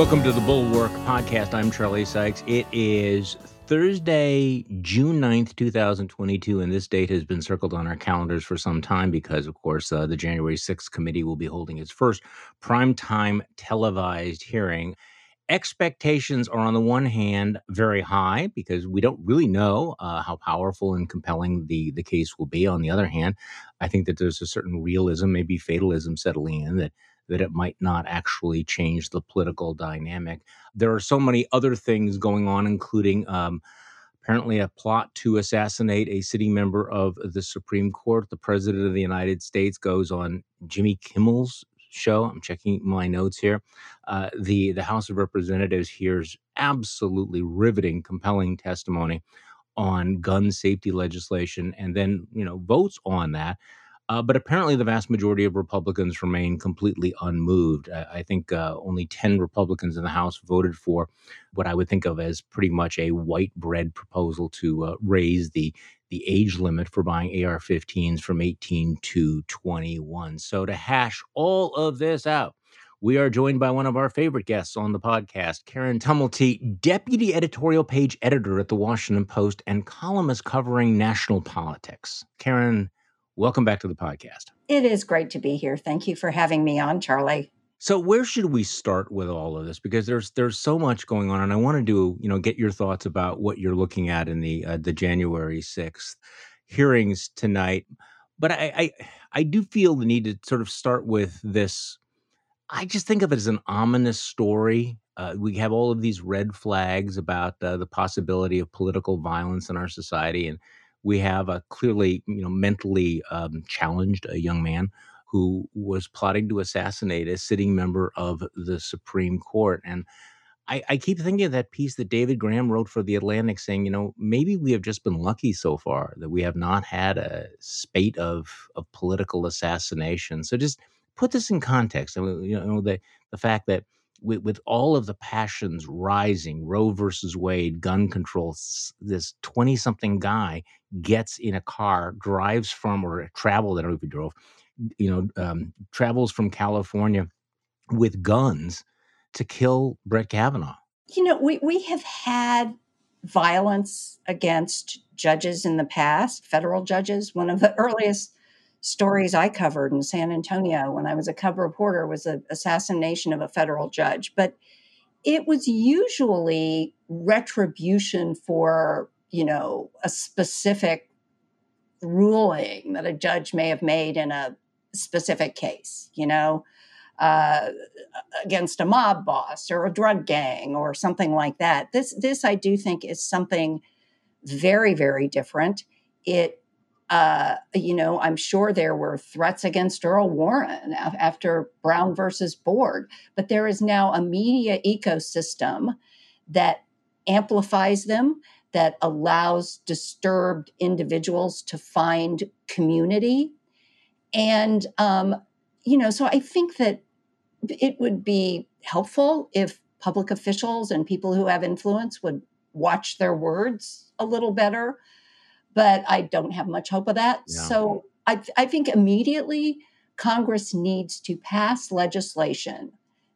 Welcome to the Bulwark Podcast. I'm Charlie Sykes. It is Thursday, June 9th, 2022, and this date has been circled on our calendars for some time because, of course, uh, the January 6th committee will be holding its first primetime televised hearing. Expectations are, on the one hand, very high because we don't really know uh, how powerful and compelling the, the case will be. On the other hand, I think that there's a certain realism, maybe fatalism settling in that that it might not actually change the political dynamic. There are so many other things going on, including um, apparently a plot to assassinate a sitting member of the Supreme Court. The President of the United States goes on Jimmy Kimmel's show. I'm checking my notes here. Uh, the the House of Representatives hears absolutely riveting, compelling testimony on gun safety legislation, and then you know votes on that. Uh, but apparently, the vast majority of Republicans remain completely unmoved. I, I think uh, only 10 Republicans in the House voted for what I would think of as pretty much a white bread proposal to uh, raise the the age limit for buying AR 15s from 18 to 21. So, to hash all of this out, we are joined by one of our favorite guests on the podcast, Karen Tumulty, deputy editorial page editor at the Washington Post and columnist covering national politics. Karen, Welcome back to the podcast. It is great to be here. Thank you for having me on, Charlie. So where should we start with all of this? Because there's there's so much going on, and I want to do you know get your thoughts about what you're looking at in the uh, the January sixth hearings tonight. But I, I I do feel the need to sort of start with this. I just think of it as an ominous story. Uh, we have all of these red flags about uh, the possibility of political violence in our society, and we have a clearly, you know, mentally um, challenged a young man who was plotting to assassinate a sitting member of the Supreme Court. And I, I, keep thinking of that piece that David Graham wrote for The Atlantic saying, you know, maybe we have just been lucky so far that we have not had a spate of, of political assassination. So just put this in context. I mean, you know, the, the fact that with, with all of the passions rising, Roe versus Wade, gun control, this 20 something guy gets in a car, drives from or traveled, I don't know if he drove, you know, um, travels from California with guns to kill Brett Kavanaugh. You know, we, we have had violence against judges in the past, federal judges. One of the earliest stories I covered in San Antonio when I was a cub reporter was the assassination of a federal judge. But it was usually retribution for, you know, a specific ruling that a judge may have made in a specific case, you know, uh, against a mob boss or a drug gang or something like that. This, this I do think is something very, very different. It uh, you know, I'm sure there were threats against Earl Warren after Brown versus Board, but there is now a media ecosystem that amplifies them, that allows disturbed individuals to find community. And, um, you know, so I think that it would be helpful if public officials and people who have influence would watch their words a little better but I don't have much hope of that. Yeah. So I, I think immediately Congress needs to pass legislation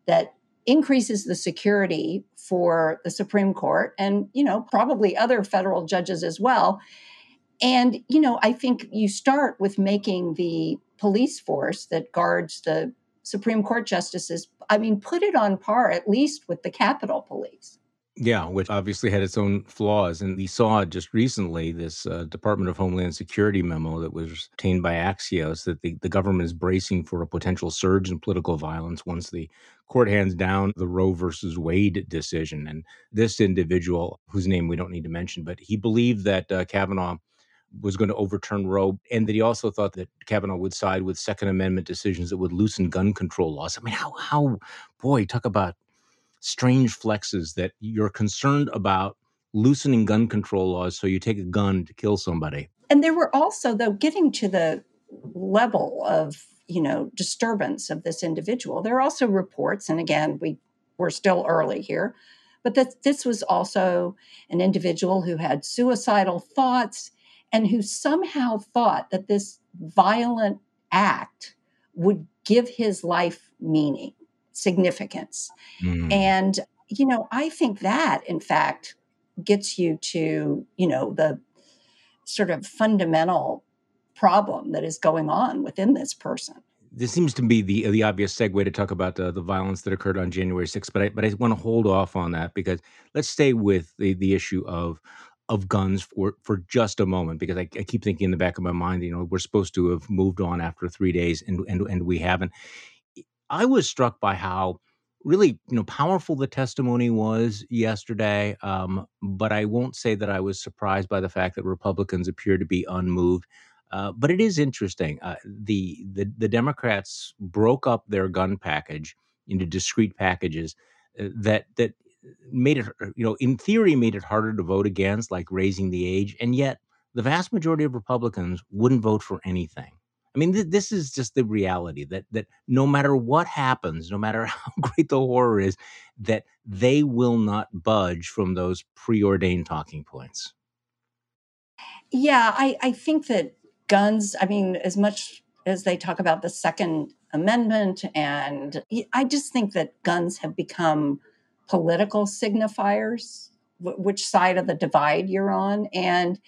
that increases the security for the Supreme Court and, you know, probably other federal judges as well. And, you know, I think you start with making the police force that guards the Supreme Court justices, I mean, put it on par at least with the Capitol Police. Yeah, which obviously had its own flaws. And we saw just recently this uh, Department of Homeland Security memo that was obtained by Axios that the, the government is bracing for a potential surge in political violence once the court hands down the Roe versus Wade decision. And this individual, whose name we don't need to mention, but he believed that uh, Kavanaugh was going to overturn Roe, and that he also thought that Kavanaugh would side with Second Amendment decisions that would loosen gun control laws. I mean, how, how, boy, talk about strange flexes that you're concerned about loosening gun control laws so you take a gun to kill somebody. And there were also, though, getting to the level of you know disturbance of this individual there are also reports and again we we're still early here but that this was also an individual who had suicidal thoughts and who somehow thought that this violent act would give his life meaning significance. Mm. And, you know, I think that, in fact, gets you to, you know, the sort of fundamental problem that is going on within this person. This seems to be the the obvious segue to talk about the, the violence that occurred on January 6th, but I but I want to hold off on that because let's stay with the the issue of of guns for for just a moment because I, I keep thinking in the back of my mind, you know, we're supposed to have moved on after three days and and and we haven't. I was struck by how really you know powerful the testimony was yesterday um, but i won't say that i was surprised by the fact that republicans appear to be unmoved uh, but it is interesting uh, the, the the democrats broke up their gun package into discrete packages uh, that that made it you know in theory made it harder to vote against like raising the age and yet the vast majority of republicans wouldn't vote for anything I mean, th- this is just the reality that that no matter what happens, no matter how great the horror is, that they will not budge from those preordained talking points. Yeah, I, I think that guns. I mean, as much as they talk about the Second Amendment, and I just think that guns have become political signifiers, w- which side of the divide you're on, and, and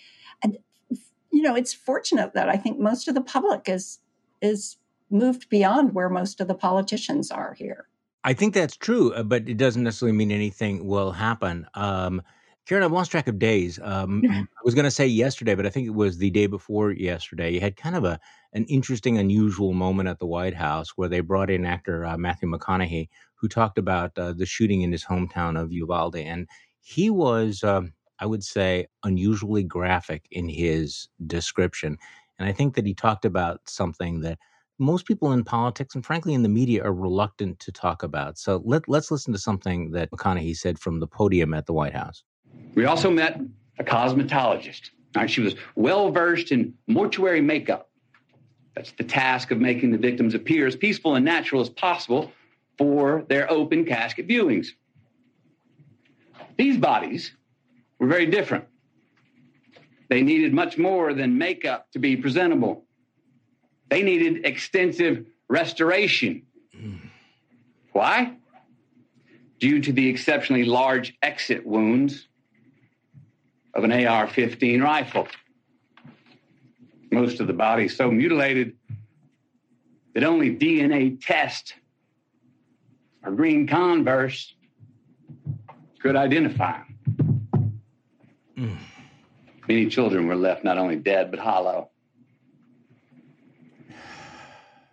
you know, it's fortunate that I think most of the public is is moved beyond where most of the politicians are here. I think that's true, uh, but it doesn't necessarily mean anything will happen. Um, Karen, I've lost track of days. Um, I was going to say yesterday, but I think it was the day before yesterday. You had kind of a an interesting, unusual moment at the White House where they brought in actor uh, Matthew McConaughey, who talked about uh, the shooting in his hometown of Uvalde, and he was um, I would say, unusually graphic in his description. And I think that he talked about something that most people in politics and frankly in the media are reluctant to talk about. So let, let's listen to something that McConaughey said from the podium at the White House. We also met a cosmetologist. Right, she was well versed in mortuary makeup. That's the task of making the victims appear as peaceful and natural as possible for their open casket viewings. These bodies were very different. They needed much more than makeup to be presentable. They needed extensive restoration. Why? Due to the exceptionally large exit wounds of an AR 15 rifle. Most of the body so mutilated that only DNA test or green converse could identify them. Mm. Many children were left not only dead, but hollow.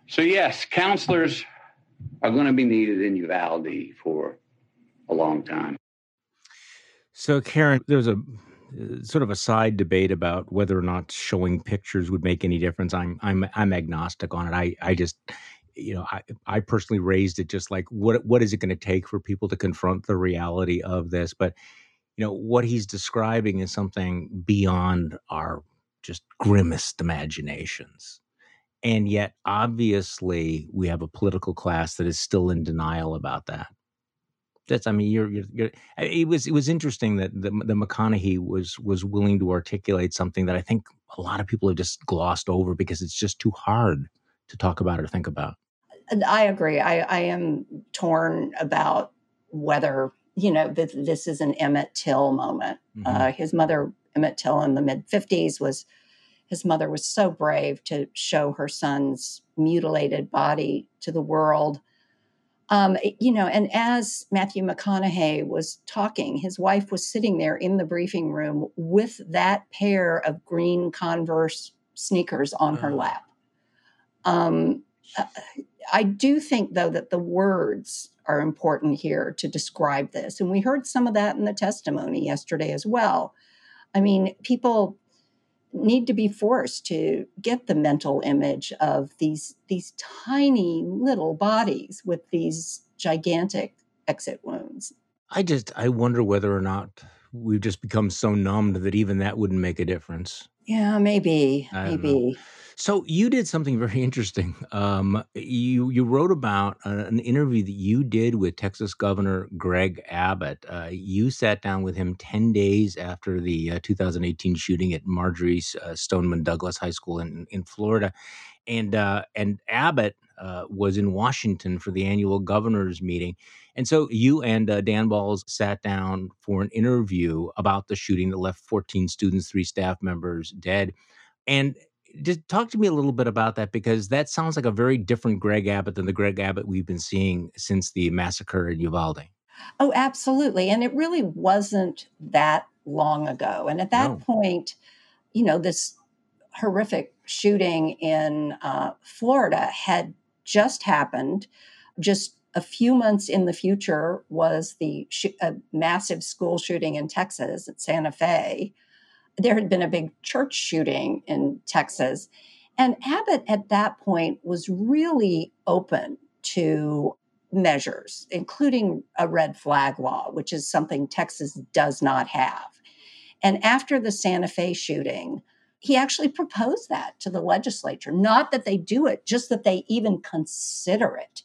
So, yes, counselors are going to be needed in Uvalde for a long time. So, Karen, there's a sort of a side debate about whether or not showing pictures would make any difference. I'm I'm I'm agnostic on it. I I just you know I I personally raised it just like what what is it going to take for people to confront the reality of this, but you know what he's describing is something beyond our just grimmest imaginations. And yet obviously we have a political class that is still in denial about that. That's i mean you're, you're, you're it was it was interesting that the, the mcconaughey was was willing to articulate something that i think a lot of people have just glossed over because it's just too hard to talk about or think about. I agree. I i am torn about whether you know, this, this is an Emmett Till moment. Mm-hmm. Uh, his mother, Emmett Till, in the mid 50s, was his mother was so brave to show her son's mutilated body to the world. Um, you know, and as Matthew McConaughey was talking, his wife was sitting there in the briefing room with that pair of green Converse sneakers on her lap. Um, uh, I do think, though, that the words are important here to describe this. And we heard some of that in the testimony yesterday as well. I mean, people need to be forced to get the mental image of these these tiny little bodies with these gigantic exit wounds. I just I wonder whether or not we've just become so numbed that even that wouldn't make a difference. Yeah, maybe, maybe. So you did something very interesting. Um, you you wrote about uh, an interview that you did with Texas Governor Greg Abbott. Uh, you sat down with him ten days after the uh, 2018 shooting at Marjory uh, Stoneman Douglas High School in in Florida, and uh, and Abbott uh, was in Washington for the annual governors meeting. And so you and Dan Balz sat down for an interview about the shooting that left 14 students, three staff members dead. And just talk to me a little bit about that because that sounds like a very different Greg Abbott than the Greg Abbott we've been seeing since the massacre in Uvalde. Oh, absolutely. And it really wasn't that long ago. And at that no. point, you know, this horrific shooting in uh, Florida had just happened. Just a few months in the future was the sh- massive school shooting in Texas at Santa Fe there had been a big church shooting in Texas. And Abbott at that point was really open to measures, including a red flag law, which is something Texas does not have. And after the Santa Fe shooting, he actually proposed that to the legislature. Not that they do it, just that they even consider it.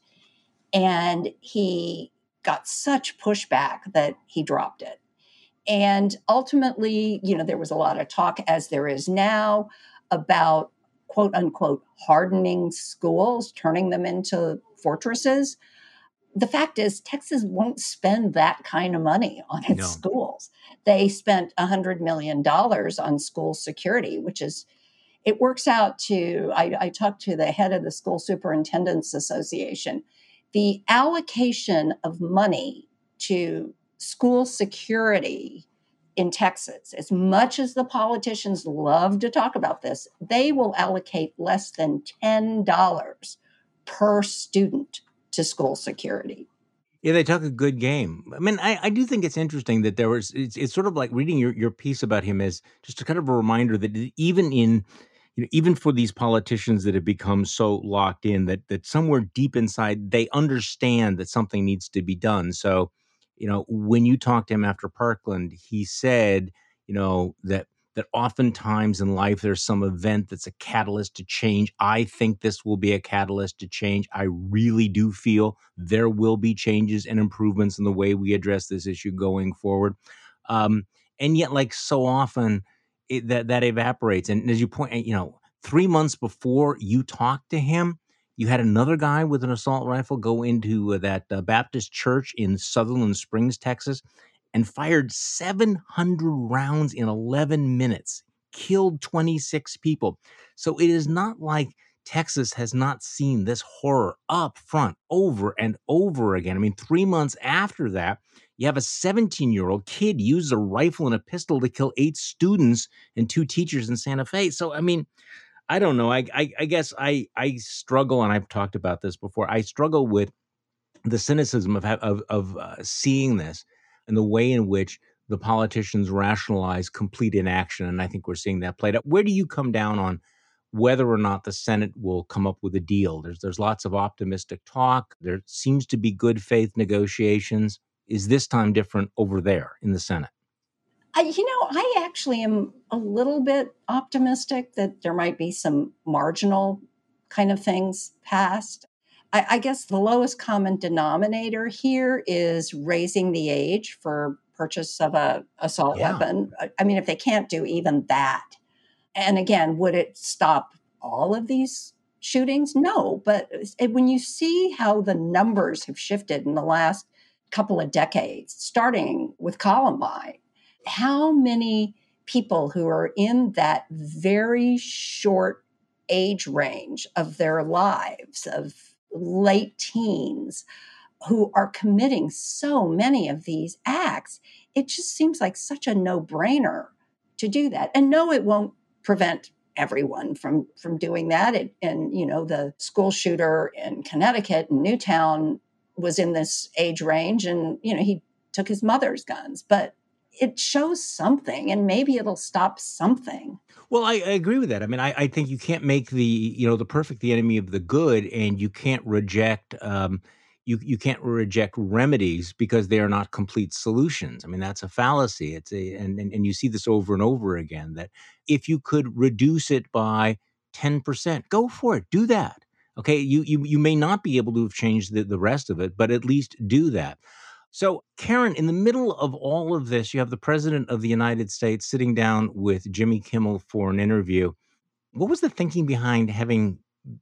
And he got such pushback that he dropped it. And ultimately, you know, there was a lot of talk, as there is now, about quote unquote hardening schools, turning them into fortresses. The fact is, Texas won't spend that kind of money on its no. schools. They spent $100 million on school security, which is, it works out to, I, I talked to the head of the School Superintendents Association. The allocation of money to school security in Texas, as much as the politicians love to talk about this, they will allocate less than $10 per student to school security. Yeah, they talk a good game. I mean, I, I do think it's interesting that there was, it's, it's sort of like reading your, your piece about him as just a kind of a reminder that even in, you know, even for these politicians that have become so locked in that that somewhere deep inside they understand that something needs to be done. So, you know, when you talked to him after Parkland, he said, you know, that that oftentimes in life there's some event that's a catalyst to change. I think this will be a catalyst to change. I really do feel there will be changes and improvements in the way we address this issue going forward. Um, and yet, like so often, it, that that evaporates. And as you point, you know, three months before you talked to him, you had another guy with an assault rifle go into uh, that uh, Baptist church in Sutherland Springs, Texas, and fired 700 rounds in 11 minutes, killed 26 people. So it is not like Texas has not seen this horror up front over and over again. I mean, three months after that, you have a 17 year old kid use a rifle and a pistol to kill eight students and two teachers in Santa Fe. So, I mean, I don't know. I, I, I guess I I struggle, and I've talked about this before. I struggle with the cynicism of of, of uh, seeing this and the way in which the politicians rationalize complete inaction, and I think we're seeing that played out. Where do you come down on whether or not the Senate will come up with a deal? There's there's lots of optimistic talk. There seems to be good faith negotiations. Is this time different over there in the Senate? I, you know, I actually am a little bit optimistic that there might be some marginal kind of things passed. I, I guess the lowest common denominator here is raising the age for purchase of a assault yeah. weapon. I mean, if they can't do even that, and again, would it stop all of these shootings? No, but when you see how the numbers have shifted in the last couple of decades, starting with Columbine, how many people who are in that very short age range of their lives, of late teens, who are committing so many of these acts, it just seems like such a no brainer to do that. And no, it won't prevent everyone from from doing that it, and you know the school shooter in connecticut in newtown was in this age range and you know he took his mother's guns but it shows something and maybe it'll stop something. Well, I, I agree with that. I mean, I, I, think you can't make the you know the perfect the enemy of the good, and you can't reject um, you you can't reject remedies because they are not complete solutions. I mean, that's a fallacy. It's a and, and and you see this over and over again that if you could reduce it by ten percent, go for it. Do that. Okay, you you you may not be able to have changed the, the rest of it, but at least do that. So, Karen, in the middle of all of this, you have the president of the United States sitting down with Jimmy Kimmel for an interview. What was the thinking behind having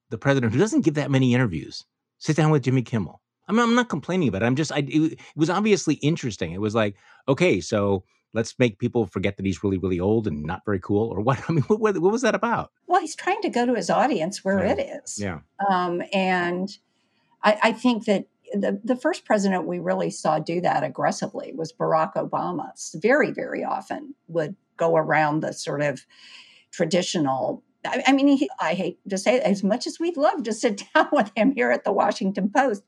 the president, who doesn't give that many interviews, sit down with Jimmy Kimmel. I mean, I'm not complaining about it. I'm just, I, it, it was obviously interesting. It was like, okay, so let's make people forget that he's really, really old and not very cool, or what? I mean, what, what was that about? Well, he's trying to go to his audience where Yeah. it is. Yeah. Um, and I, I think that the, the first president we really saw do that aggressively was Barack Obama. Very, very often would go around the sort of traditional. I, I mean, he, I hate to say it, as much as we'd love to sit down with him here at the Washington Post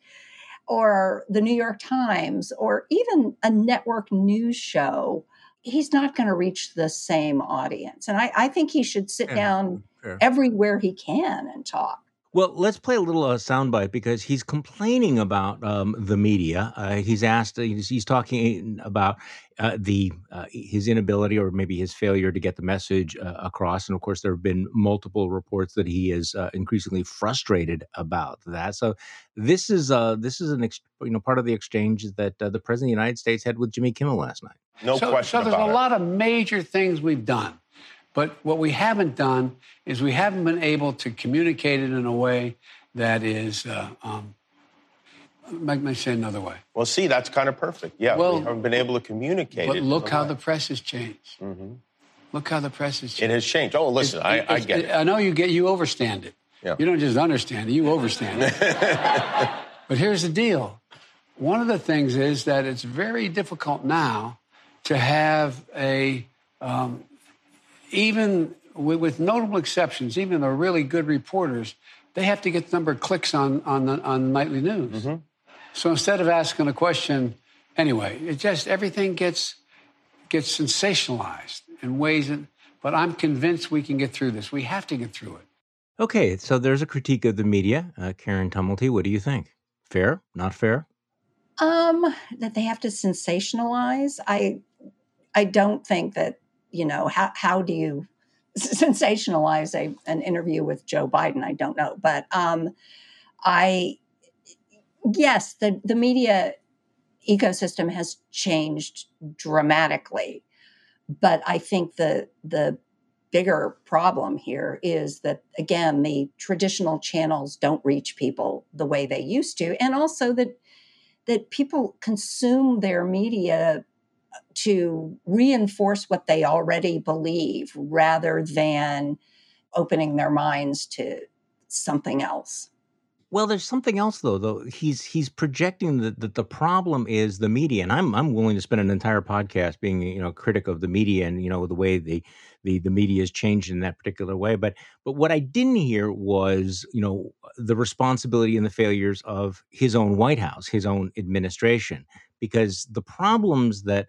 or the New York Times or even a network news show, he's not going to reach the same audience. And I, I think he should sit Yeah, down fair. everywhere he can and talk. Well, let's play a little uh, soundbite because he's complaining about um, the media. Uh, he's asked, he's, he's talking about uh, the uh, his inability or maybe his failure to get the message uh, across. And of course, there have been multiple reports that he is uh, increasingly frustrated about that. So this is uh, this is an ex- you know part of the exchange that uh, the president of the United States had with Jimmy Kimmel last night. No so, question so there's about a it. lot of major things we've done. But what we haven't done is we haven't been able to communicate it in a way that is, uh, um, let me say another way. Well, see, that's kind of perfect. Yeah, Well, we haven't been able to communicate But it. look how the the press has changed. Look how the press has changed. it has changed. Oh, listen, I, I get it. I know you get you overstand it. Yeah. You don't just understand it, you overstand it. but here's the deal. One of the things is that it's very difficult now to have a um, even with, with notable exceptions, even the really good reporters, they have to get the number of clicks on on the, on nightly news. So instead of asking a question, anyway, it just everything gets gets sensationalized in ways that. But I'm convinced we can get through this. We have to get through it. Okay, so there's a critique of the media. Uh, Karen Tumulty, what do you think? Fair? Not fair? Um, that they have to sensationalize. I I don't think that, you know, how how do you sensationalize a an interview with Joe Biden? I don't know. But um I yes, the the media ecosystem has changed dramatically. But I think the the bigger problem here is that again the traditional channels don't reach people the way they used to and also that that people consume their media to reinforce what they already believe rather than opening their minds to something else. Well, there's something else though. Though he's he's projecting that, that the problem is the media, and I'm I'm willing to spend an entire podcast being you know critic of the media and you know the way the the the media has changed in that particular way. But but what I didn't hear was you know the responsibility and the failures of his own White House, his own administration, because the problems that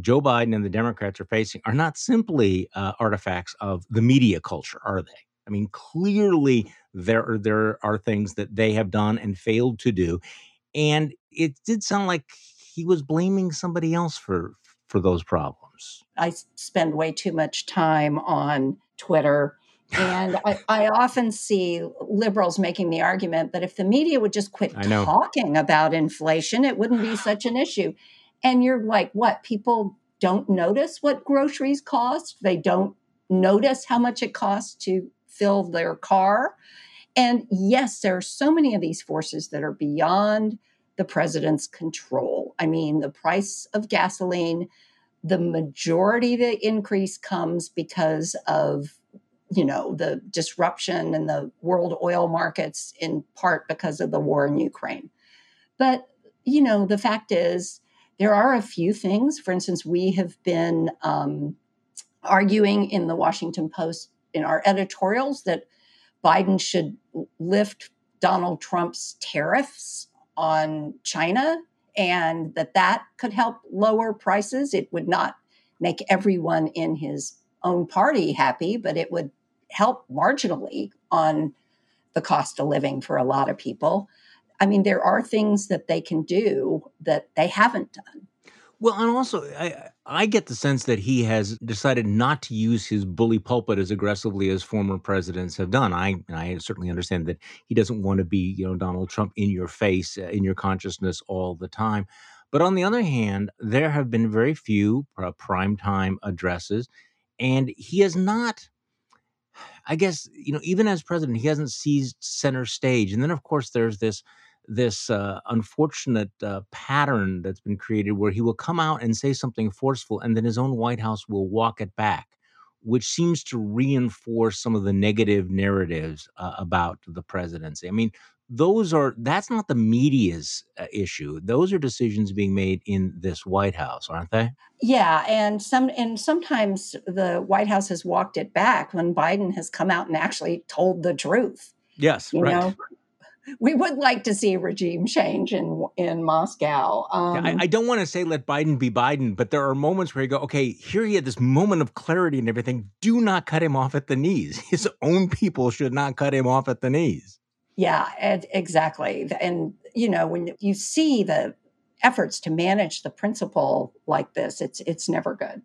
Joe Biden and the Democrats are facing are not simply uh, artifacts of the media culture, are they? I mean, clearly there are, there are things that they have done and failed to do, and it did sound like he was blaming somebody else for for those problems. I spend way too much time on Twitter. And I, I often see liberals making the argument that if the media would just quit talking about inflation, it wouldn't be such an issue. And you're like, what? People don't notice what groceries cost. They don't notice how much it costs to fill their car. And yes, there are so many of these forces that are beyond the president's control. I mean, the price of gasoline, the majority of the increase comes because of you know the disruption in the world oil markets in part because of the war in Ukraine. But you know, the fact is there are a few things. For instance, we have been um, arguing in the Washington Post in our editorials that Biden should lift Donald Trump's tariffs on China and that that could help lower prices. It would not make everyone in his own party happy, but it would help marginally on the cost of living for a lot of people. I mean, there are things that they can do that they haven't done. Well, and also, I I get the sense that he has decided not to use his bully pulpit as aggressively as former presidents have done. I I certainly understand that he doesn't want to be, you know, Donald Trump in your face, uh, in your consciousness all the time. But on the other hand, there have been very few uh, primetime addresses, and he has not. I guess you know, even as president, he hasn't seized center stage. And then, of course, there's this this uh, unfortunate uh, pattern that's been created where he will come out and say something forceful, and then his own White House will walk it back, which seems to reinforce some of the negative narratives uh, about the presidency. I mean, those are that's not the media's uh, issue. Those are decisions being made in this White House, aren't they? Yeah, and some and sometimes the White House has walked it back when Biden has come out and actually told the truth. Yes, You right. know, we would like to see regime change in in Moscow. Yeah, Um, I, I don't want to say let Biden be Biden, but there are moments where you go, okay, here he had this moment of clarity and everything. Do not cut him off at the knees. His own people should not cut him off at the knees. Yeah, ed- exactly. And you know, when you see the efforts to manage the principle like this, it's it's never good.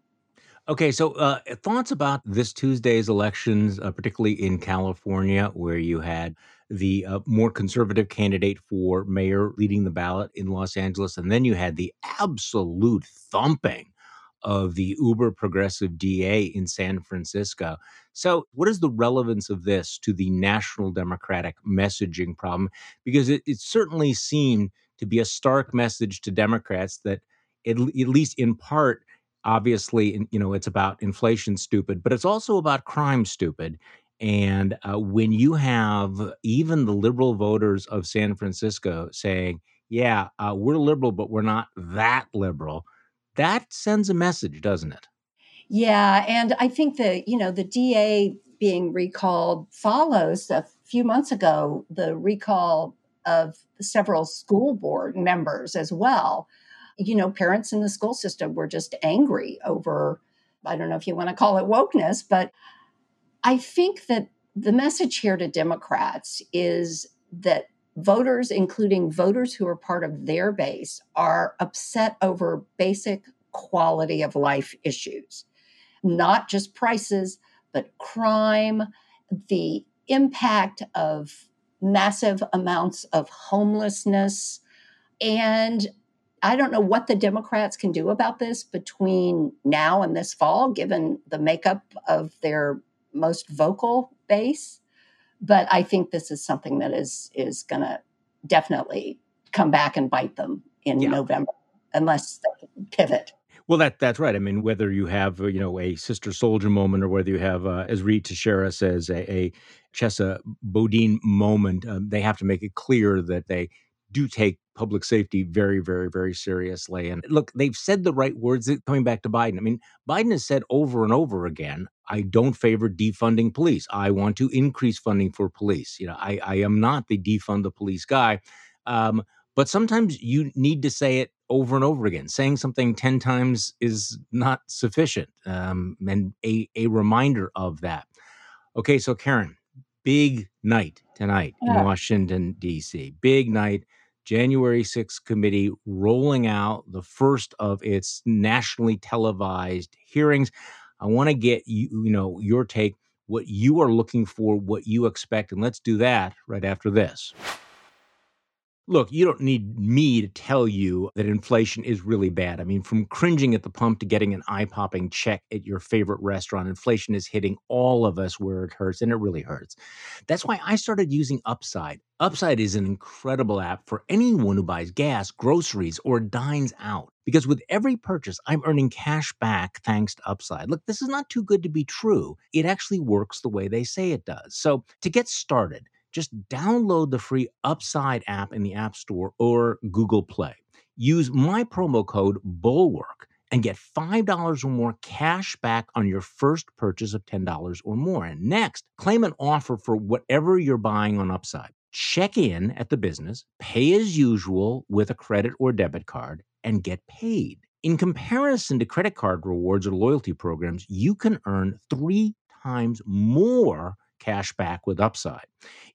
Okay, so uh, thoughts about this Tuesday's elections, uh, particularly in California, where you had the uh, more conservative candidate for mayor leading the ballot in Los Angeles, and then you had the absolute thumping of the uber progressive DA in San Francisco. So, what is the relevance of this to the national Democratic messaging problem? Because it, it certainly seemed to be a stark message to Democrats that, at, at least in part, obviously you know it's about inflation stupid but it's also about crime stupid and uh, when you have even the liberal voters of san francisco saying yeah uh, we're liberal but we're not that liberal that sends a message doesn't it Yeah, and I think that you know the DA being recalled follows a few months ago the recall of several school board members as well. You know, parents in the school system were just angry over. I don't know if you want to call it wokeness, but I think that the message here to Democrats is that voters, including voters who are part of their base, are upset over basic quality of life issues, not just prices, but crime, the impact of massive amounts of homelessness. And I don't know what the Democrats can do about this between now and this fall, given the makeup of their most vocal base. But I think this is something that is is going to definitely come back and bite them in Yeah. November, unless they pivot. Well, that that's right. I mean, whether you have uh, you know a sister soldier moment or whether you have, uh, as Reed Teixeira says, a, a Chesa Boudin moment, um, they have to make it clear that they do take public safety very, very, very seriously. And look, they've said the right words. Coming back to Biden, I mean, Biden has said over and over again, "I don't favor defunding police. I want to increase funding for police. You know, I, I am not the defund the police guy." Um, but sometimes you need to say it over and over again. Saying something 10 times is not sufficient. Um, and a, a reminder of that. Okay, so Karen, big night tonight in Washington, D.C. Big night. January 6th committee rolling out the first of its nationally televised hearings. I want to get you, you know, your take, what you are looking for, what you expect, and let's do that right after this. Look, you don't need me to tell you that inflation is really bad. I mean, from cringing at the pump to getting an eye popping check at your favorite restaurant, inflation is hitting all of us where it hurts, and it really hurts. That's why I started using Upside. Upside is an incredible app for anyone who buys gas, groceries, or dines out. Because with every purchase, I'm earning cash back thanks to Upside. Look, this is not too good to be true. It actually works the way they say it does. So to get started, just download the free Upside app in the App Store or Google Play. Use my promo code BULWARK and get $5 or more cash back on your first purchase of $10 or more. And next, claim an offer for whatever you're buying on Upside. Check in at the business, pay as usual with a credit or debit card, and get paid. In comparison to credit card rewards or loyalty programs, you can earn three times more cash back with Upside.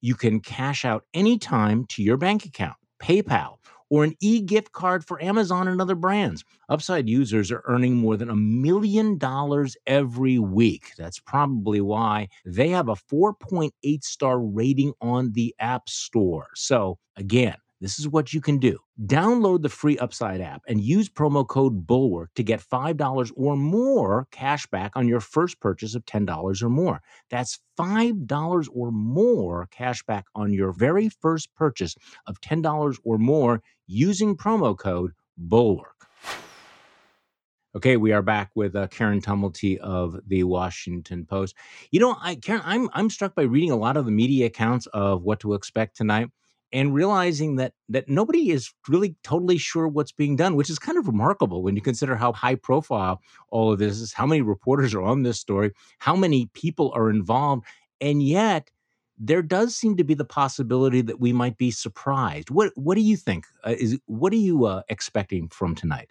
You can cash out anytime to your bank account, PayPal, or an e gift card for Amazon and other brands. Upside users are earning more than a million dollars every week. That's probably why they have a 4.8 star rating on the App Store. So, again, this is what you can do. Download the free Upside app and use promo code Bulwark to get $5 or more cash back on your first purchase of $10 or more. That's $5 or more cash back on your very first purchase of $10 or more using promo code Bulwark. Okay, we are back with uh, Karen Tumulty of the Washington Post. You know, I, Karen, I'm I'm struck by reading a lot of the media accounts of what to expect tonight and realizing that that nobody is really totally sure what's being done, which is kind of remarkable when you consider how high profile all of this is, how many reporters are on this story, how many people are involved, and yet there does seem to be the possibility that we might be surprised. What what do you think? Uh, is what are you uh, expecting from tonight?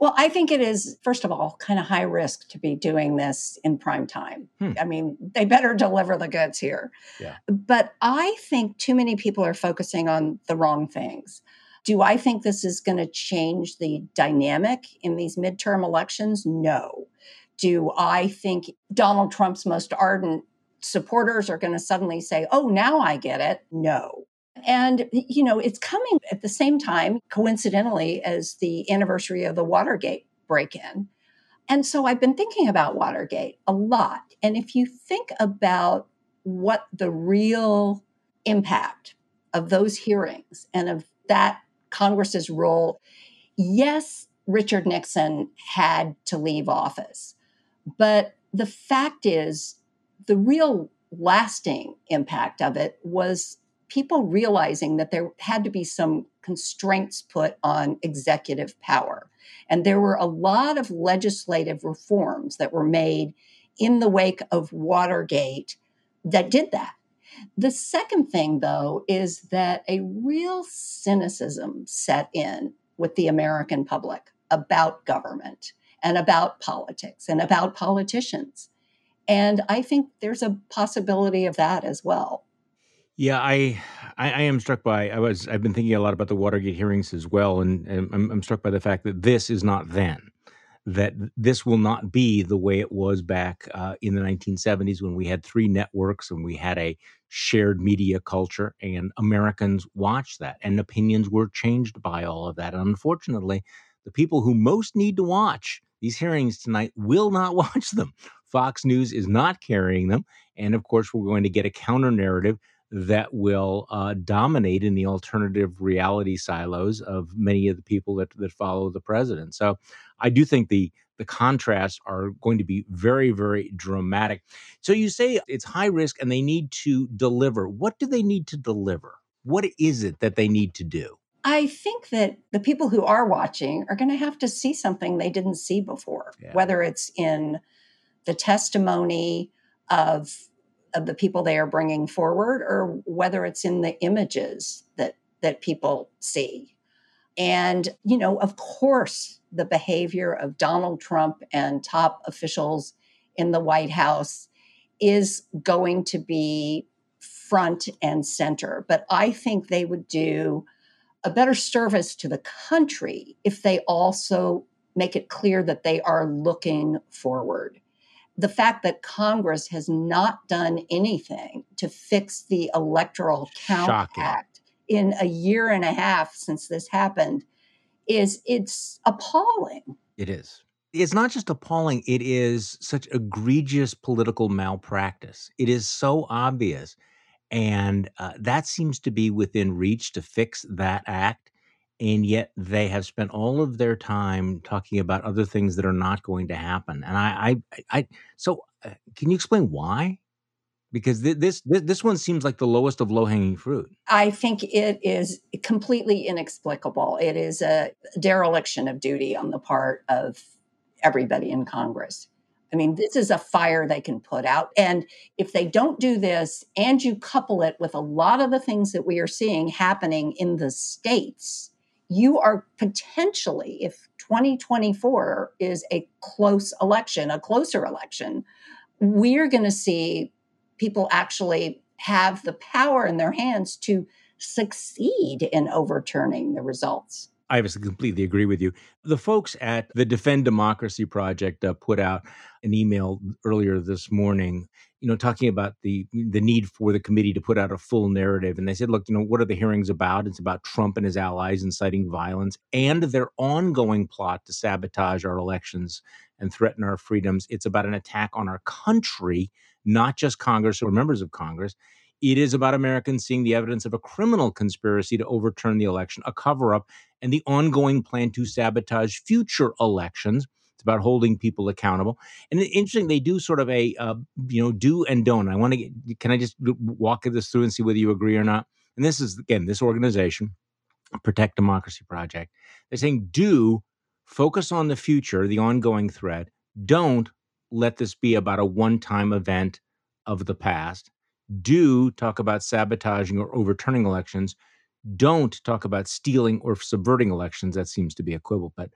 Well, I think it is, first of all, kind of high risk to be doing this in prime time. Hmm. I mean, they better deliver the goods here. Yeah. But I think too many people are focusing on the wrong things. Do I think this is going to change the dynamic in these midterm elections? No. Do I think Donald Trump's most ardent supporters are going to suddenly say, oh, now I get it? No. And, you know, it's coming at the same time, coincidentally, as the anniversary of the Watergate break in. And so I've been thinking about Watergate a lot. And if you think about what the real impact of those hearings and of that Congress's role, yes, Richard Nixon had to leave office. But the fact is, the real lasting impact of it was people realizing that there had to be some constraints put on executive power. And there were a lot of legislative reforms that were made in the wake of Watergate that did that. The second thing, though, is that a real cynicism set in with the American public about government and about politics and about politicians. And I think there's a possibility of that as well. Yeah, I, I, I am struck by. I was. I've been thinking a lot about the Watergate hearings as well, and, and I'm, I'm struck by the fact that this is not then. That this will not be the way it was back uh, in the 1970s when we had three networks and we had a shared media culture, and Americans watched that, and opinions were changed by all of that. And unfortunately, the people who most need to watch these hearings tonight will not watch them. Fox News is not carrying them. And of course, we're going to get a counter narrative that will uh, dominate in the alternative reality silos of many of the people that, that follow the president. So I do think the the contrasts are going to be very, very dramatic. So you say it's high risk and they need to deliver. What do they need to deliver? What is it that they need to do? I think that the people who are watching are going to have to see something they didn't see before, yeah. whether it's in the testimony of of the people they are bringing forward or whether it's in the images that that people see. And you know of course the behavior of Donald Trump and top officials in the White House is going to be front and center. But i think they would do a better service to the country if they also make it clear that they are looking forward the fact that Congress has not done anything to fix the Electoral Count Shocking. Act in a year and a half since this happened is it's appalling. It is. It's not just appalling, it is such egregious political malpractice. It is so obvious. And uh, that seems to be within reach to fix that act and yet they have spent all of their time talking about other things that are not going to happen. And I, I, I so uh, can you explain why? Because th- this, this this one seems like the lowest of low hanging fruit. I think it is completely inexplicable. It is a dereliction of duty on the part of everybody in Congress. I mean, this is a fire they can put out. And if they don't do this and you couple it with a lot of the things that we are seeing happening in the states, you are potentially, if 2024 is a close election, a closer election, we're going to see people actually have the power in their hands to succeed in overturning the results. I obviously completely agree with you. The folks at the Defend Democracy Project uh, put out an email earlier this morning, you know, talking about the the need for the committee to put out a full narrative. And they said, look, you know, what are the hearings about? It's about Trump and his allies inciting violence and their ongoing plot to sabotage our elections and threaten our freedoms. It's about an attack on our country, not just Congress or members of Congress. It is about Americans seeing the evidence of a criminal conspiracy to overturn the election, a cover up, and the ongoing plan to sabotage future elections. It's about holding people accountable. And interesting, they do sort of a, uh, you know, do and don't. I want to, can I just walk this through and see whether you agree or not? And this is, again, this organization, Protect Democracy Project. They're saying do focus on the future, the ongoing threat. Don't let this be about a one time event of the past do talk about sabotaging or overturning elections, don't talk about stealing or subverting elections. That seems to be a quibble, but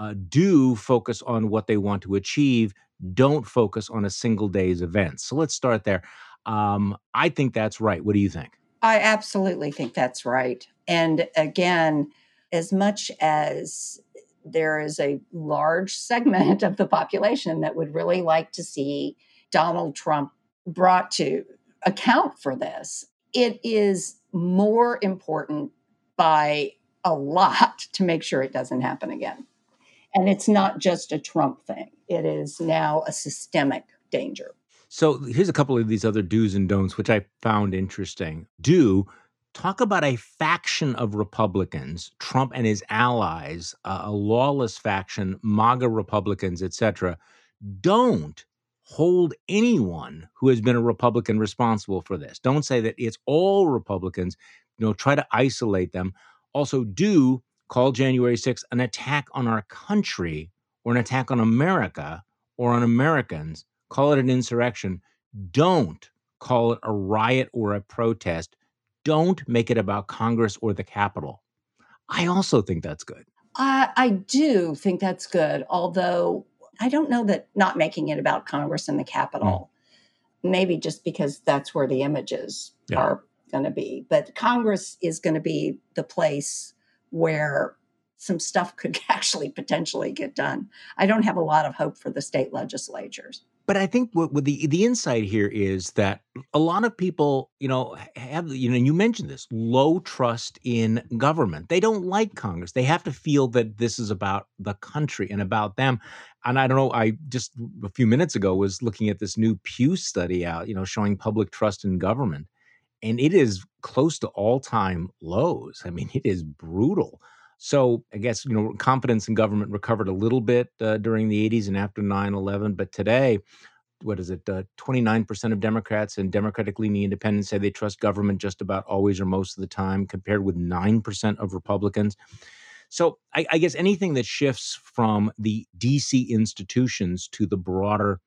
uh, do focus on what they want to achieve. Don't focus on a single day's events. So let's start there. Um, I think that's right. What do you think? I absolutely think that's right. And again, as much as there is a large segment of the population that would really like to see Donald Trump brought to account for this. It is more important by a lot to make sure it doesn't happen again. And it's not just a Trump thing, it is now a systemic danger. So here's a couple of these other do's and don'ts, which I found interesting. Do talk about a faction of Republicans, Trump and his allies, uh, a lawless faction, MAGA Republicans, etc. Don't hold anyone who has been a Republican responsible for this. Don't say that it's all Republicans. You know, try to isolate them. Also, do call January 6th an attack on our country or an attack on America or on Americans. Call it an insurrection. Don't call it a riot or a protest. Don't make it about Congress or the Capitol. I also think that's good. Uh, I do think that's good, although I don't know that not making it about Congress and the Capitol, mm. maybe just because that's where the images yeah. are going to be. But Congress is going to be the place where some stuff could actually potentially get done. I don't have a lot of hope for the state legislatures. But I think what, what, the the insight here is that a lot of people, you know, have you know, you mentioned this low trust in government. They don't like Congress. They have to feel that this is about the country and about them. And I don't know. I just a few minutes ago was looking at this new Pew study out, you know, showing public trust in government, and it is close to all time lows. I mean, it is brutal. So I guess you know confidence in government recovered a little bit uh, during the 80s and after 9/11, but today, what is it? Uh, 29% of Democrats and Democratic-leaning independents say they trust government just about always or most of the time, compared with 9% of Republicans. So I, I guess anything that shifts from the DC institutions to the broader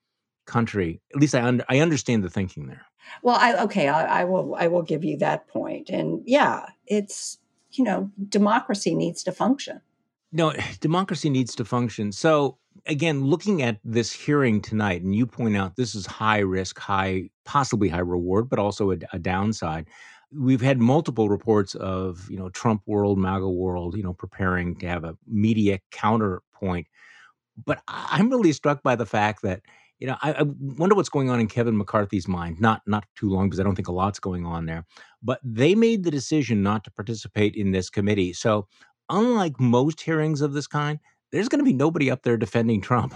country, at least I un- I understand the thinking there. Well, I okay, I, I will I will give you that point, and yeah, it's you know, democracy needs to function. No, democracy needs to function. So, again, looking at this hearing tonight, and you point out this is high risk, high, possibly high reward, but also a, a downside. We've had multiple reports of, you know, Trump world, MAGA world, you know, preparing to have a media counterpoint. But I'm really struck by the fact that you know, I, I, wonder what's going on in Kevin McCarthy's mind. Not not too long because I don't think a lot's going on there. But they made the decision not to participate in this committee. So, unlike most hearings of this kind, there's going to be nobody up there defending Trump.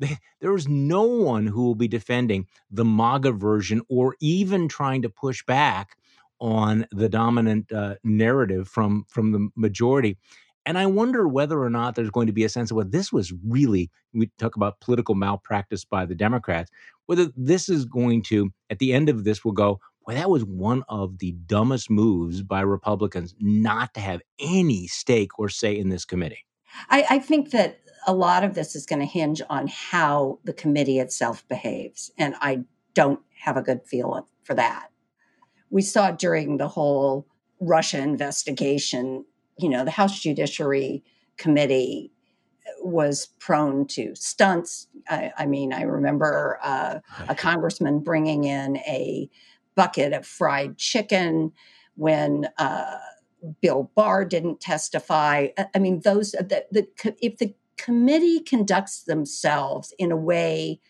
There is no one who will be defending the MAGA version or even trying to push back on the dominant uh, narrative from from the majority. And I wonder whether or not there's going to be a sense of what this was really, we talk about political malpractice by the Democrats, whether this is going to, at the end of this, we'll go, boy, that was one of the dumbest moves by Republicans not to have any stake or say in this committee. I, I think that a lot of this is going to hinge on how the committee itself behaves. And I don't have a good feel for that. We saw during the whole Russia investigation you know, the House Judiciary Committee was prone to stunts. I, I mean, I remember uh, a congressman bringing in a bucket of fried chicken when uh, Bill Barr didn't testify. I mean, those the, the if the committee conducts themselves in a way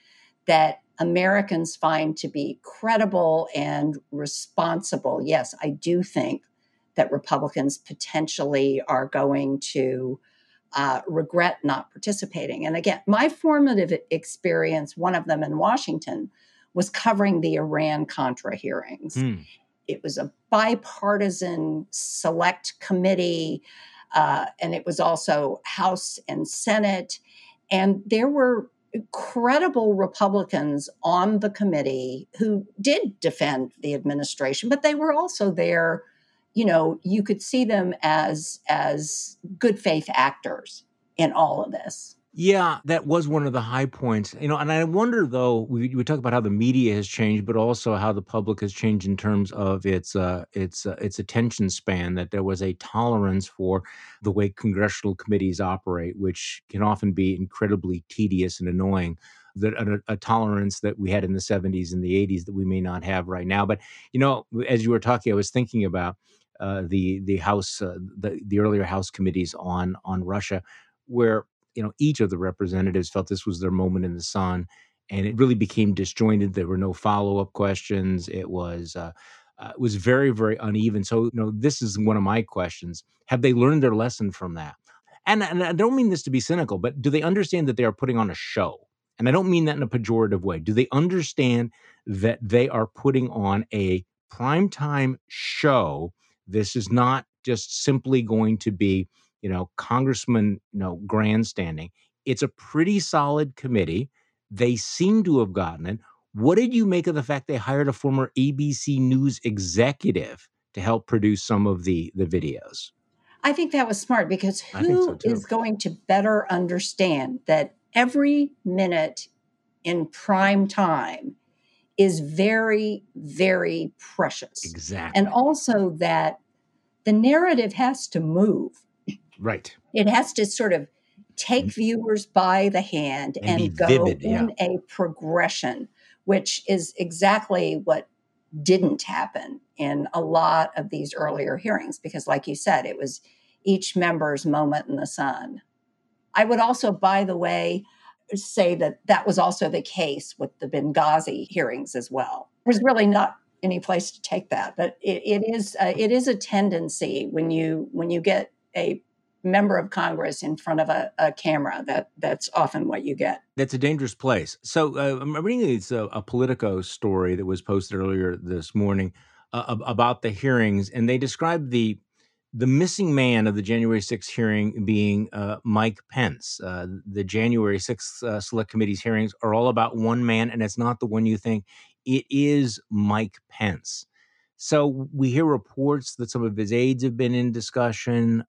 that Americans find to be credible and responsible, yes, I do think that Republicans potentially are going to uh, regret not participating. And again, my formative experience, one of them in Washington, was covering the Iran Contra hearings. Mm. It was a bipartisan select committee, uh, and it was also House and Senate. And there were credible Republicans on the committee who did defend the administration, but they were also there. You know, you could see them as as good faith actors in all of this. Yeah, that was one of the high points. You know, and I wonder though, we, we talk about how the media has changed, but also how the public has changed in terms of its uh, its uh, its attention span. That there was a tolerance for the way congressional committees operate, which can often be incredibly tedious and annoying. That a, a tolerance that we had in the 70s and the 80s that we may not have right now. But you know, as you were talking, I was thinking about uh, the the House uh, the the earlier House committees on on Russia, where you know each of the representatives felt this was their moment in the sun and it really became disjointed. There were no follow-up questions. It was uh, uh, it was very very uneven. So you know this is one of my questions. Have they learned their lesson from that? And, and i don't mean this to be cynical but do they understand that they are putting on a show? And i don't mean that in a pejorative way. Do they understand that they are putting on a primetime show this is not just simply going to be you know, congressman, you know, grandstanding. It's a pretty solid committee. They seem to have gotten it. What did you make of the fact they hired a former ABC News executive to help produce some of the the videos? I think that was smart because who so is going to better understand that every minute in prime time is very, very precious. Exactly. And also that the narrative has to move. Right. It has to sort of take mm-hmm. viewers by the hand and, and go vivid, in yeah. a progression, which is exactly what didn't happen in a lot of these earlier hearings, because, like you said, it was each member's moment in the sun. I would also, by the way, say that that was also the case with the Benghazi hearings as well. There's really not any place to take that, but it, it is uh, it is a tendency when you when you get a member of Congress in front of a, a, camera. That that's often what you get. That's a dangerous place. So uh, I'm reading it's a, a, Politico story that was posted earlier this morning uh, about the hearings, and they described the the missing man of the January 6th hearing being uh, Mike Pence. Uh, the January 6th uh, Select Committee's hearings are all about one man, and it's not the one you think. It is Mike Pence. So we hear reports that some of his aides have been in discussion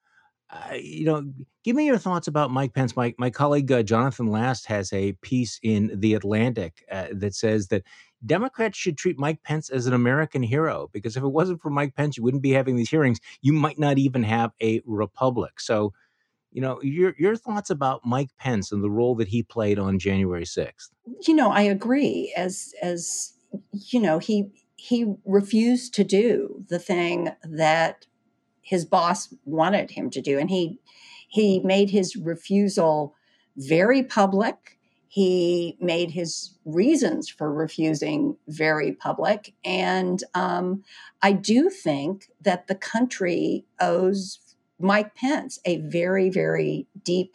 you know, give me your thoughts about Mike Pence. My my colleague uh, Jonathan Last has a piece in the Atlantic uh, that says that Democrats should treat Mike Pence as an American hero because if it wasn't for Mike Pence, you wouldn't be having these hearings. You might not even have a republic. So, you know, your your thoughts about Mike Pence and the role that he played on January sixth. You know, I agree. As as you know, he he refused to do the thing that his boss wanted him to do and he he made his refusal very public he made his reasons for refusing very public. And um, i do think that the country owes mike pence a very very deep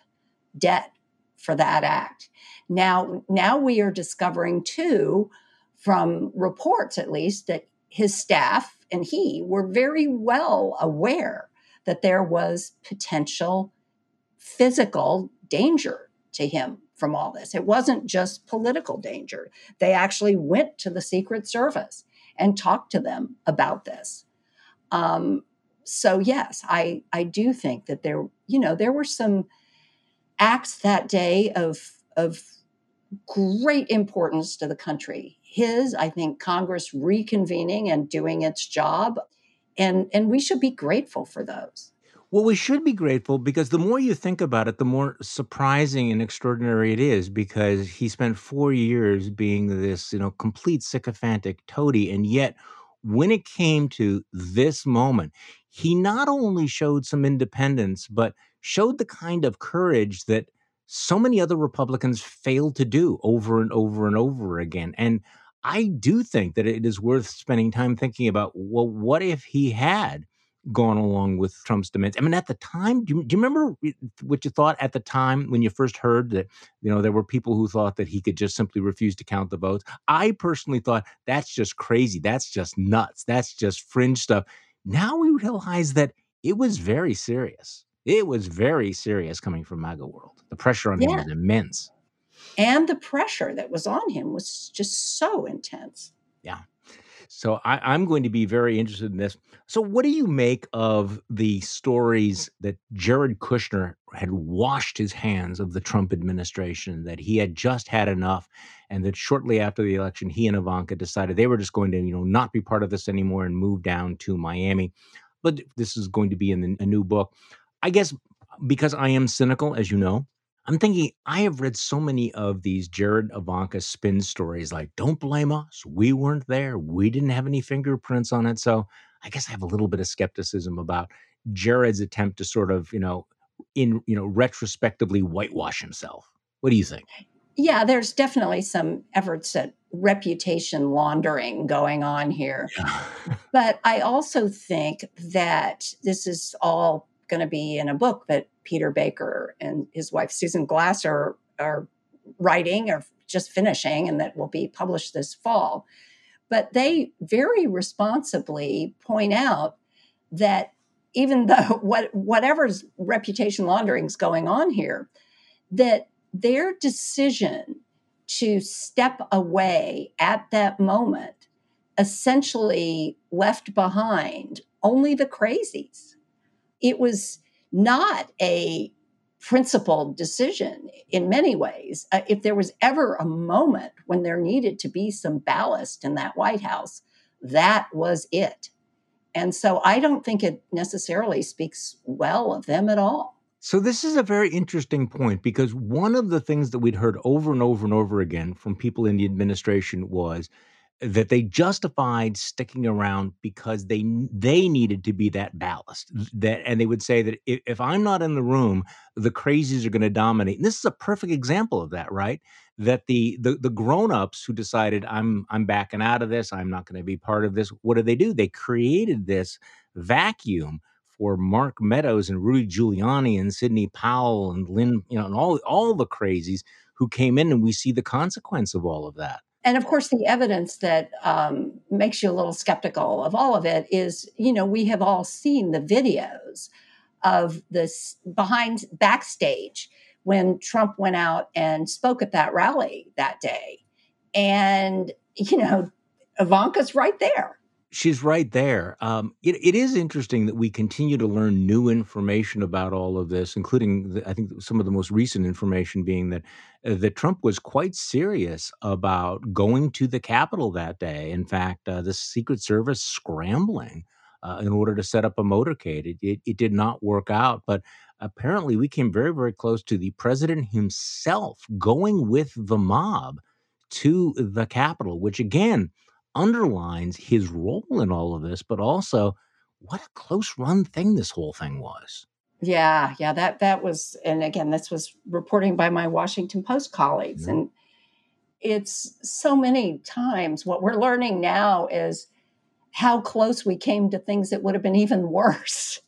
debt for that act. Now now we are discovering too from reports at least that his staff and he were very well aware that there was potential physical danger to him from all this. It wasn't just political danger. They actually went to the Secret Service and talked to them about this. Um, so yes, I I do think that there you know there were some acts that day of of great importance to the country his, I think Congress reconvening and doing its job. And, and we should be grateful for those. Well, we should be grateful because the more you think about it, the more surprising and extraordinary it is because he spent four years being this, you know, complete sycophantic toady. And yet, when it came to this moment, he not only showed some independence, but showed the kind of courage that so many other Republicans failed to do over and over and over again. And I do think that it is worth spending time thinking about well, what if he had gone along with Trump's demands? I mean, at the time, do you, do you remember what you thought at the time when you first heard that, you know, there were people who thought that he could just simply refuse to count the votes? I personally thought that's just crazy. That's just nuts. That's just fringe stuff. Now we realize that it was very serious. It was very serious coming from MAGA world. The pressure on him was immense. And the pressure that was on him was just so intense. So I, I'm going to be very interested in this. So, what do you make of the stories that Jared Kushner had washed his hands of the Trump administration, that he had just had enough, and that shortly after the election, he and Ivanka decided they were just going to, you know, not be part of this anymore and move down to Miami. But this is going to be in the, a new book. I guess because I am cynical, as you know, I'm thinking I have read so many of these Jared Ivanka spin stories like, don't blame us. We weren't there. We didn't have any fingerprints on it. So I guess I have a little bit of skepticism about Jared's attempt to sort of, you know, in, you know, retrospectively whitewash himself. What do you think? Yeah, there's definitely some efforts at reputation laundering going on here. But I also think that this is all going to be in a book that Peter Baker and his wife Susan Glasser are, are writing or just finishing and that will be published this fall. But they very responsibly point out that even though what whatever's reputation laundering is going on here, that their decision to step away at that moment essentially left behind only the crazies. It was not a principled decision in many ways. Uh, if there was ever a moment when there needed to be some ballast in that White House, that was it. And so I don't think it necessarily speaks well of them at all. So this is a very interesting point because one of the things that we'd heard over and over and over again from people in the administration was that they justified sticking around because they they needed to be that ballast that and they would say that if, if i'm not in the room the crazies are going to dominate. And this is a perfect example of that right? That the the, the grown-ups who decided i'm i'm backing out of this i'm not going to be part of this what did they do? They created this vacuum for Mark Meadows and Rudy Giuliani and Sidney Powell and Lin, you know, and all all the crazies who came in, and we see the consequence of all of that. And of course, the evidence that um, makes you a little skeptical of all of it is, you know, we have all seen the videos of this behind backstage when Trump went out and spoke at that rally that day. And, you know, Ivanka's right there. She's right there. Um, it, it is interesting that we continue to learn new information about all of this, including the, I think some of the most recent information being that uh, that Trump was quite serious about going to the Capitol that day. In fact, uh, the Secret Service scrambling uh, in order to set up a motorcade. It, it, it did not work out, but apparently we came very very close to the president himself going with the mob to the Capitol, which again underlines his role in all of this, but also what a close run thing this whole thing was. Yeah, yeah, that that was, and again, this was reporting by my Washington Post colleagues, and it's so many times what we're learning now is how close we came to things that would have been even worse.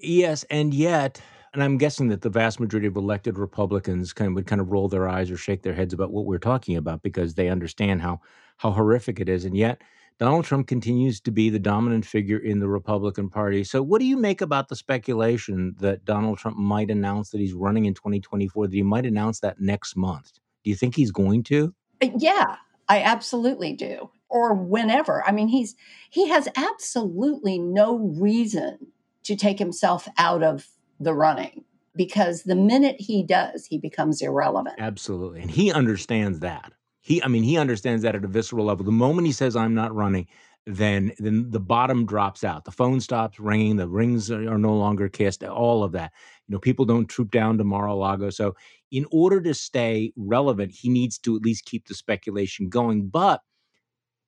Yes, and yet, and I'm guessing that the vast majority of elected Republicans kind of would kind of roll their eyes or shake their heads about what we're talking about because they understand how how horrific it is. And yet, Donald Trump continues to be the dominant figure in the Republican Party. So, what do you make about the speculation that Donald Trump might announce that he's running in 2024? That he might announce that next month? Do you think he's going to? Uh, Yeah, I absolutely do. Or whenever. I mean, he's he has absolutely no reason to take himself out of the running because the minute he does, he becomes irrelevant. Absolutely. And he understands that. He I mean he understands that at a visceral level. The moment he says I'm not running, then then the bottom drops out. The phone stops ringing, the rings are, are no longer kissed, all of that. You know, people don't troop down to Mar-a-Lago. So in order to stay relevant, he needs to at least keep the speculation going. But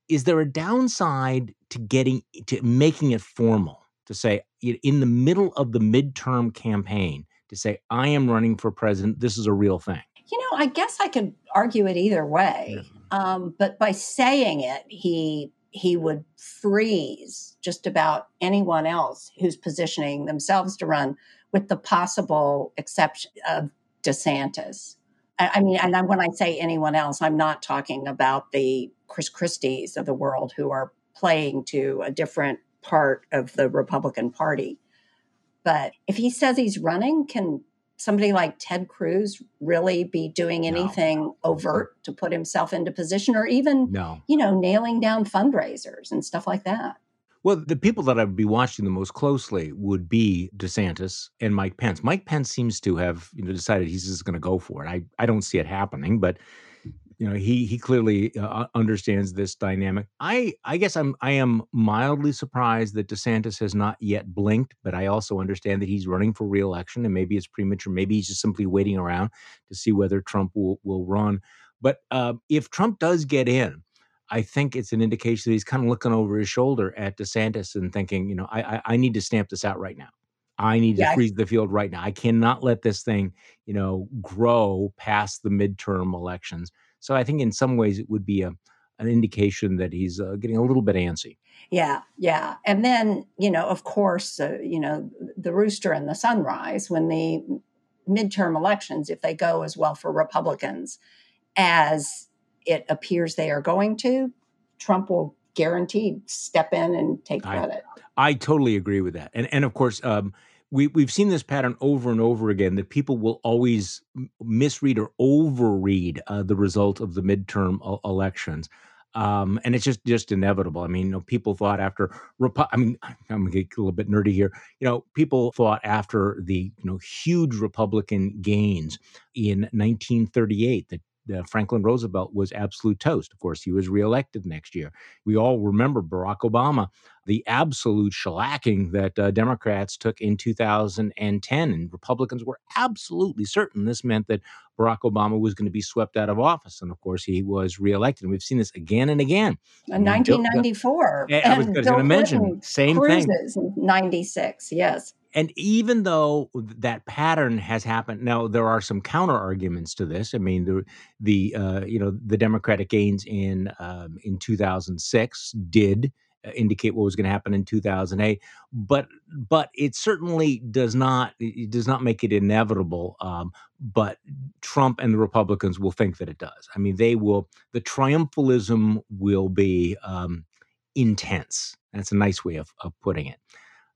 is there a downside to getting to making it formal? To say in the middle of the midterm campaign to say I am running for president. This is a real thing. You know, I guess I could argue it either way. Yeah. Um, but by saying it, he he would freeze just about anyone else who's positioning themselves to run, with the possible exception of DeSantis. I mean, and when I say anyone else, I'm not talking about the Chris Christie's of the world who are playing to a different part of the Republican Party. But if he says he's running, can somebody like Ted Cruz really be doing anything no. overt to put himself into position or even, no. you know, nailing down fundraisers and stuff like that? Well, the people that I would be watching the most closely would be DeSantis and Mike Pence. Mike Pence seems to have you know decided he's just going to go for it. I, I don't see it happening, but you know he he clearly uh, understands this dynamic. I I guess I'm I am mildly surprised that DeSantis has not yet blinked, but I also understand that he's running for reelection and maybe it's premature. Maybe he's just simply waiting around to see whether Trump will will run. But uh, if Trump does get in, I think it's an indication that he's kind of looking over his shoulder at DeSantis and thinking, you know, I I, I need to stamp this out right now. I need to freeze the field right now. I cannot let this thing, you know, grow past the midterm elections. So I think in some ways it would be a an indication that he's uh, getting a little bit antsy. Yeah, yeah. And then, you know, of course, uh, you know, the rooster and the sunrise when the midterm elections, if they go as well for Republicans as it appears they are going to, Trump will guaranteed step in and take credit. I, I totally agree with that. And and of course, um, we we've seen this pattern over and over again that people will always misread or overread uh, the result of the midterm elections. Um, and it's just just inevitable. I mean, you know, people thought after Repu- I mean, I'm gonna get a little bit nerdy here. You know, people thought after the you know huge Republican gains in 1938 that uh, Franklin Roosevelt was absolute toast. Of course, he was reelected next year. We all remember Barack Obama, the absolute shellacking that uh, Democrats took in 2010, and Republicans were absolutely certain this meant that Barack Obama was going to be swept out of office. And of course, he was reelected. And we've seen this again and again. In 1994. Bill, I was, going to mention, same thing. 96, yes and even though that pattern has happened now there are some counter arguments to this i mean the the uh, you know the democratic gains in um, in 2006 did indicate what was going to happen in 2008 but but it certainly does not it does not make it inevitable um, but trump and the republicans will think that it does i mean they will the triumphalism will be um, intense that's a nice way of, of putting it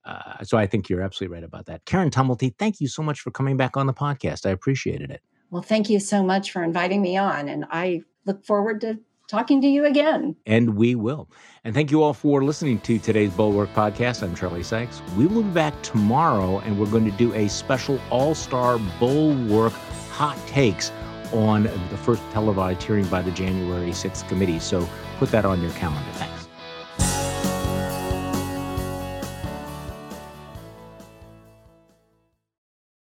uh, so I think you're absolutely right about that. Karen Tumulty, thank you so much for coming back on the podcast. I appreciated it. Well, thank you so much for inviting me on. And I look forward to talking to you again. And we will. And thank you all for listening to today's Bulwark podcast. I'm Charlie Sykes. We will be back tomorrow and we're going to do a special all star Bulwark hot takes on the first televised hearing by the January 6th committee. So put that on your calendar. Thanks.